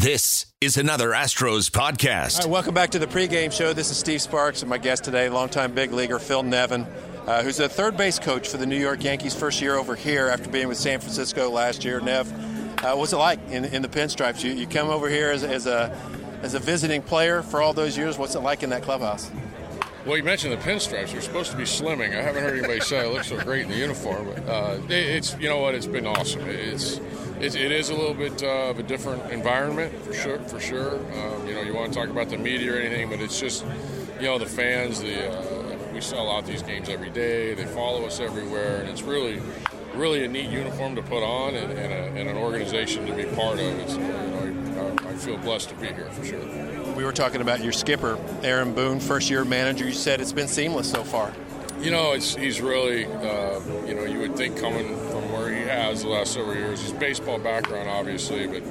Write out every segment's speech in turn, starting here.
This is another Astros podcast. All right, welcome back to the pregame show. This is Steve Sparks and my guest today, longtime big leaguer Phil Nevin, uh, who's a third base coach for the New York Yankees. First year over here after being with San Francisco last year. Nev, uh, what's it like in, in the pinstripes? You, you come over here as, as a as a visiting player for all those years. What's it like in that clubhouse? Well, you mentioned the pinstripes. You're supposed to be slimming. I haven't heard anybody say it looks so great in the uniform. But uh, it, it's you know what? It's been awesome. It's it, it is a little bit uh, of a different environment for sure. For sure. Um, you know, you want to talk about the media or anything, but it's just you know the fans. The uh, we sell out these games every day. They follow us everywhere, and it's really really a neat uniform to put on and, and, a, and an organization to be part of. It's, you know, I, I feel blessed to be here for sure we were talking about your skipper, Aaron Boone, first year manager. You said it's been seamless so far. You know, it's he's really, uh, you know, you would think coming from where he has the last several years, his baseball background, obviously, but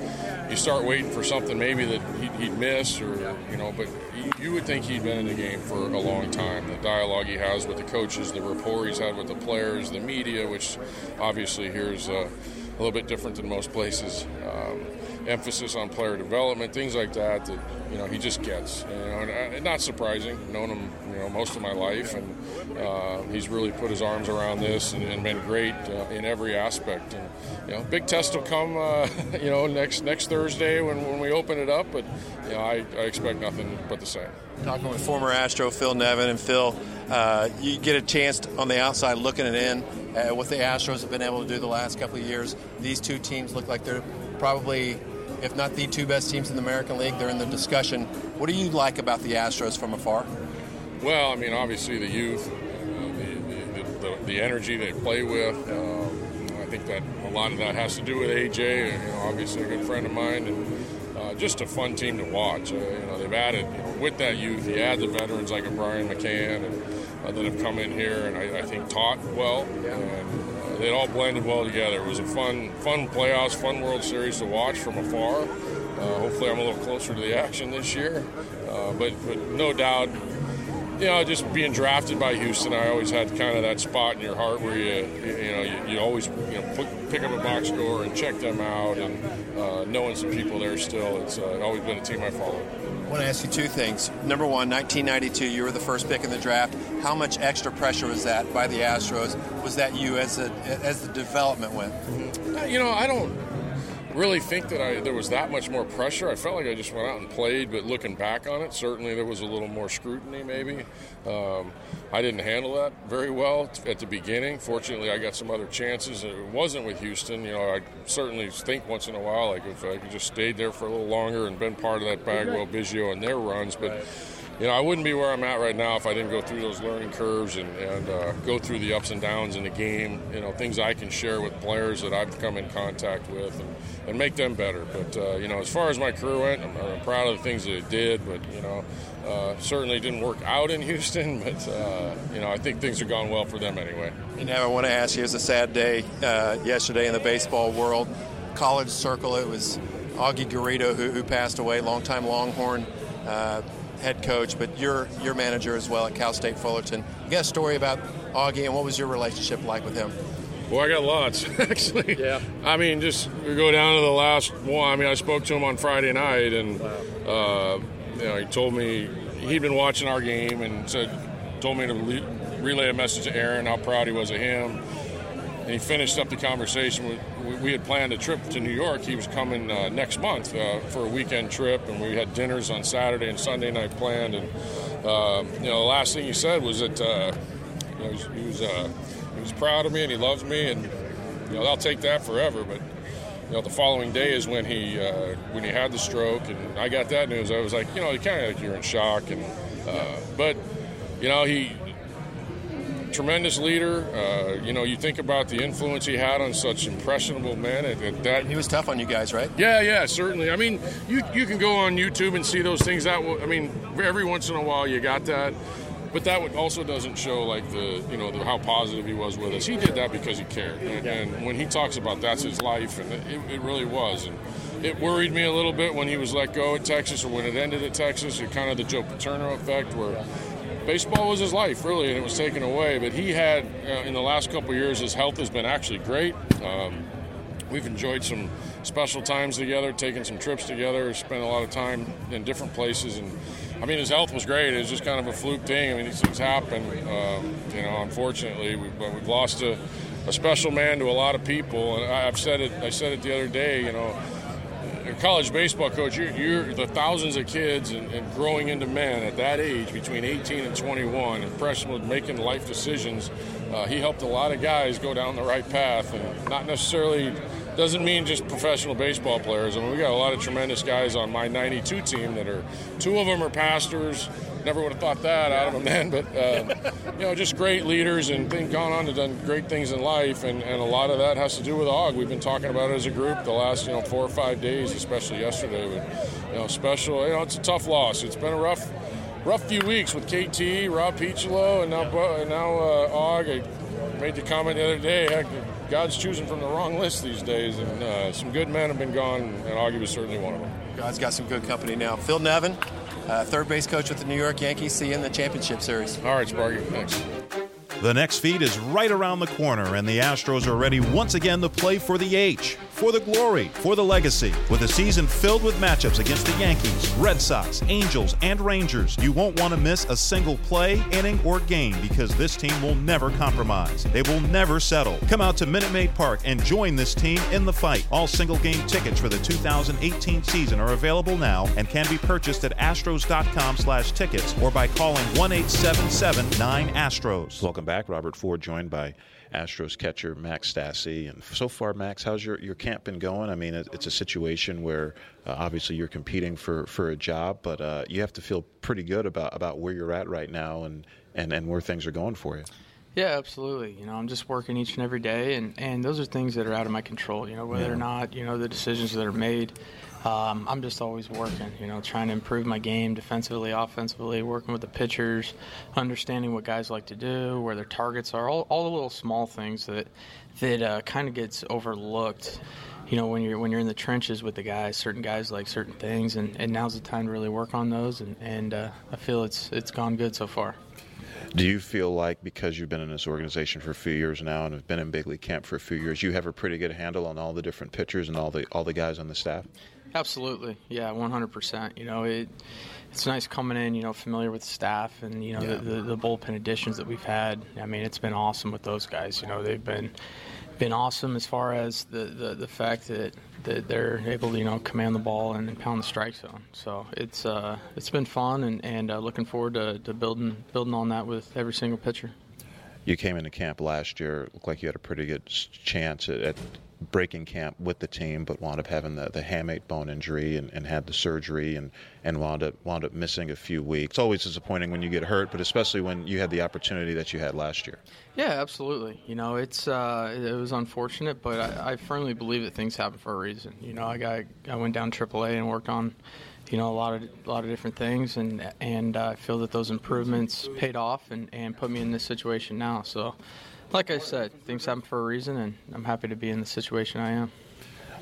you start waiting for something maybe that he'd, he'd miss or, you know, but you would think he'd been in the game for a long time. The dialogue he has with the coaches, the rapport he's had with the players, the media, which obviously here's uh, little bit different than most places. Um, emphasis on player development, things like that. That you know he just gets. You know, and, uh, not surprising. Known him you know most of my life, and uh, he's really put his arms around this and, and been great uh, in every aspect. And you know, big test will come. Uh, you know, next next Thursday when, when we open it up. But you know, I, I expect nothing but the same. Talking with former Astro Phil Nevin and Phil, uh, you get a chance on the outside looking it in at what the Astros have been able to do the last couple of years. These two teams look like they're probably if not the two best teams in the American League. They're in the discussion. What do you like about the Astros from afar? Well, I mean, obviously the youth, uh, the, the, the, the, energy they play with. Um, I think that a lot of that has to do with AJ. You know, obviously a good friend of mine, and uh, just a fun team to watch. Uh, you know, they've added you know, with that youth. You add the veterans like a Brian McCann and uh, that have come in here, and I, I think taught well. And, it all blended well together. It was a fun, fun playoffs, fun World Series to watch from afar. Uh, hopefully, I'm a little closer to the action this year. Uh, but, but no doubt, you know, just being drafted by Houston, I always had kind of that spot in your heart where you, you know, you, you always, you know, put, pick up a box score and check them out, and uh, knowing some people there still, it's uh, always been a team I followed. I want to ask you two things. Number one, 1992, you were the first pick in the draft. How much extra pressure was that by the Astros? Was that you as a, as the development went? You know, I don't really think that I there was that much more pressure. I felt like I just went out and played, but looking back on it, certainly there was a little more scrutiny. Maybe um, I didn't handle that very well at the beginning. Fortunately, I got some other chances. It wasn't with Houston. You know, I certainly think once in a while, like if I could just stayed there for a little longer and been part of that Bagwell, Biggio, and their runs, but you know, I wouldn't be where I'm at right now if I didn't go through those learning curves and, and uh, go through the ups and downs in the game. You know, things I can share with players that I've come in contact with and, and make them better. But, uh, you know, as far as my career went, I'm, I'm, proud of the things that it did. But, you know, uh, certainly didn't work out in Houston. But, uh, you know, I think things have gone well for them anyway. And now I want to ask you, it was a sad day uh, yesterday in the baseball world. College circle, it was Augie Garrido who, who passed away, longtime Longhorn. Head coach, but you're your manager as well at Cal State Fullerton. You got a story about Augie, and what was your relationship like with him? Well, I got lots actually. Yeah. I mean, just we go down to the last one. I mean, I spoke to him on Friday night, and wow. uh, you know, he told me he'd been watching our game and said, told me to relay a message to Aaron how proud he was of him and he finished up the conversation. We, we had planned a trip to New York. He was coming uh, next month uh, for a weekend trip, and we had dinners on Saturday and Sunday night planned. And uh, you know, the last thing he said was that uh, you know, he was he was, uh, he was proud of me and he loves me, and you know, I'll take that forever. But you know, the following day is when he uh, when he had the stroke, and I got that news. I was like, you know, kind of like you're in shock, and but you know, he tremendous leader. Uh, you know, you think about the influence he had on such impressionable men. At, at that he was tough on you guys, right? Yeah, yeah, certainly. I mean, you you can go on YouTube and see those things. That I mean, every once in a while you got that. But that also doesn't show like the you know the, how positive he was with us. He did that because he cared, and, and when he talks about that's his life, and it, it really was. And it worried me a little bit when he was let go at Texas or when it ended at Texas. It kind of the Joe Paterno effect, where baseball was his life, really, and it was taken away. But he had, uh, in the last couple years, his health has been actually great. Um, we've enjoyed some special times together, taken some trips together, spent a lot of time in different places, and I mean his health was great. It was just kind of a fluke thing. I mean these things happen. Um, you know, unfortunately, we, but we've lost a, a special man to a lot of people, and I've said it. I said it the other day. You know a college baseball coach, you're, you're the thousands of kids and, and, growing into men at that age, between 18 and 21, impressed with making life decisions. Uh, he helped a lot of guys go down the right path, and not necessarily doesn't mean just professional baseball players. I mean, we got a lot of tremendous guys on my 92 team that are two of them are pastors. Never would have thought that out of them then, but uh, you know, just great leaders and think, gone on to done great things in life, and, and a lot of that has to do with Og. We've been talking about it as a group the last you know four or five days, especially yesterday. But you know, special. You know, it's a tough loss. It's been a rough, rough few weeks with KT, Rob Picciolo, and now and now uh, Og. I made the comment the other day. God's choosing from the wrong list these days, and uh, some good men have been gone, and Augie was certainly one of them. God's got some good company now. Phil Nevin, uh, third base coach with the New York Yankees. See you in the championship series. All right, Sparky. Thanks. The next feed is right around the corner, and the Astros are ready once again to play for the H, for the glory, for the legacy. With a season filled with matchups against the Yankees, Red Sox, Angels, and Rangers, you won't want to miss a single play, inning, or game because this team will never compromise. They will never settle. Come out to Minute Maid Park and join this team in the fight. All single game tickets for the 2018 season are available now and can be purchased at astros.com slash tickets or by calling 1 877 9 Welcome back. Robert Ford, joined by Astros catcher Max Stassi. And so far, Max, how's your, your camp been going? I mean, it's a situation where uh, obviously you're competing for, for a job, but uh, you have to feel pretty good about, about where you're at right now and, and, and where things are going for you. Yeah, absolutely. You know, I'm just working each and every day, and, and those are things that are out of my control. You know, whether yeah. or not you know the decisions that are made um, I'm just always working, you know, trying to improve my game defensively, offensively, working with the pitchers, understanding what guys like to do, where their targets are, all, all the little small things that that uh, kind of gets overlooked. You know, when you're when you're in the trenches with the guys, certain guys like certain things, and, and now's the time to really work on those. And, and uh, I feel it's it's gone good so far. Do you feel like because you've been in this organization for a few years now and have been in big league camp for a few years, you have a pretty good handle on all the different pitchers and all the all the guys on the staff? Absolutely, yeah, 100%. You know, it it's nice coming in, you know, familiar with staff and you know yeah. the, the, the bullpen additions that we've had. I mean, it's been awesome with those guys. You know, they've been been awesome as far as the, the, the fact that, that they're able to you know command the ball and pound the strike zone. So it's uh, it's been fun and, and uh, looking forward to, to building building on that with every single pitcher. You came into camp last year. Looked like you had a pretty good chance at, at breaking camp with the team, but wound up having the, the hamate bone injury and, and had the surgery and, and wound up wound up missing a few weeks. It's always disappointing when you get hurt, but especially when you had the opportunity that you had last year. Yeah, absolutely. You know, it's uh, it was unfortunate, but I, I firmly believe that things happen for a reason. You know, I got I went down AAA and worked on you know a lot of a lot of different things and and uh, I feel that those improvements paid off and, and put me in this situation now so like I said, things happen for a reason, and I'm happy to be in the situation I am.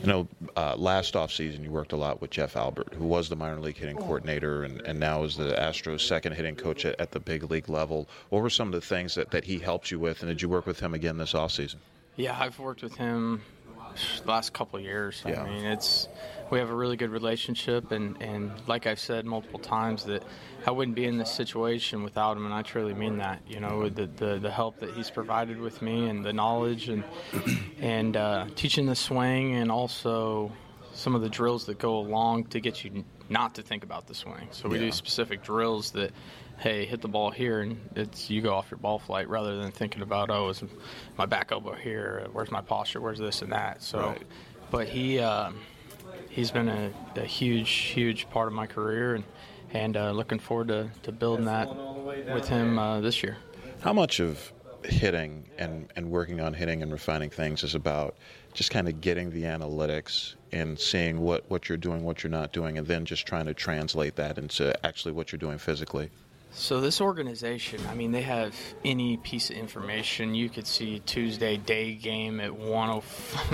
I know uh, last offseason you worked a lot with Jeff Albert, who was the minor league hitting coordinator and, and now is the Astros' second hitting coach at, at, the big league level. What were some of the things that, that he helped you with, and did you work with him again this offseason? Yeah, I've worked with him last couple of years. Yeah. I mean, it's we have a really good relationship, and, and like I've said multiple times, that I wouldn't be in this situation without him, and I truly mean that. You know, the the, the help that he's provided with me, and the knowledge, and and uh, teaching the swing, and also some of the drills that go along to get you not to think about the swing. So we yeah. do specific drills that, hey, hit the ball here, and it's you go off your ball flight rather than thinking about oh, is my back elbow here? Where's my posture? Where's this and that? So, right. but he. Um, he's been a, a, huge, huge part of my career, and and uh, looking forward to, to building that with him uh, this year. How much of hitting and, and working on hitting and refining things is about just kind of getting the analytics and seeing what, what you're doing, what you're not doing, and then just trying to translate that into actually what you're doing physically? So this organization, I mean, they have any piece of information. You could see Tuesday day game at 10,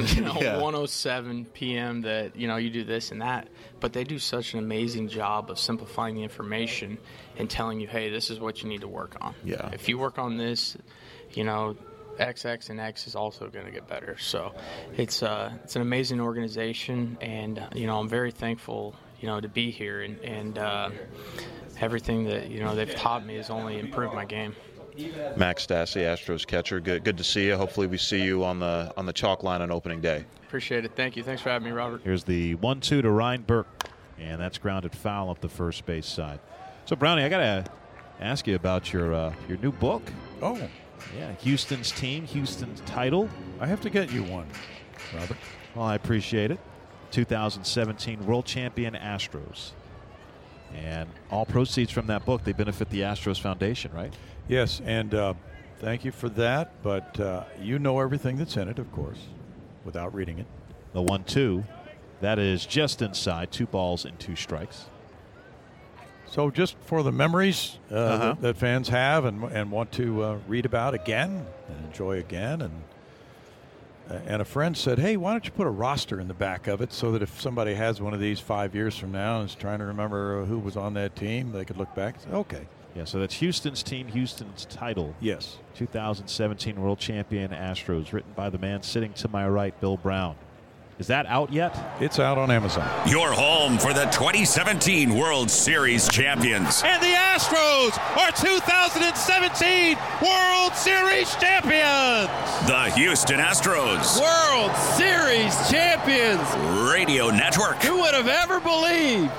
you know, yeah. 107 p.m. that you know you do this and that, but they do such an amazing job of simplifying the information and telling you, hey, this is what you need to work on. Yeah. If you work on this, you know, XX and X is also going to get better. So it's uh, it's an amazing organization, and you know I'm very thankful you know to be here, and, and uh, everything that you know they've taught me has only improved my game. Max Stassi, Astros catcher. Good, good to see you. Hopefully, we see you on the on the chalk line on opening day. Appreciate it. Thank you. Thanks for having me, Robert. Here's the one-two to Ryan Burke, and that's grounded foul up the first base side. So Brownie, I gotta ask you about your uh, your new book. Oh, yeah, Houston's team, Houston's title. I have to get you one, Robert. Well, I appreciate it. 2017 World Champion Astros. And all proceeds from that book, they benefit the Astros Foundation, right? Yes, and uh, thank you for that. But uh, you know everything that's in it, of course, without reading it. The one two, that is just inside, two balls and two strikes. So, just for the memories uh, uh-huh. that, that, fans have and, and want to uh, read about again and enjoy again, and uh, and a friend said, "Hey, why don't you put a roster in the back of it so that if somebody has one of these five years from now and is trying to remember who was on that team, they could look back and say, okay." Yeah, so that's Houston's team, Houston's title. Yes. 2017 World Champion Astros, written by the man sitting to my right, Bill Brown. Is that out yet? It's out on Amazon. Your home for the 2017 World Series champions. And the Astros are 2017 World Series champions. The Houston Astros. World Series champions. Radio Network. Who would have ever believed?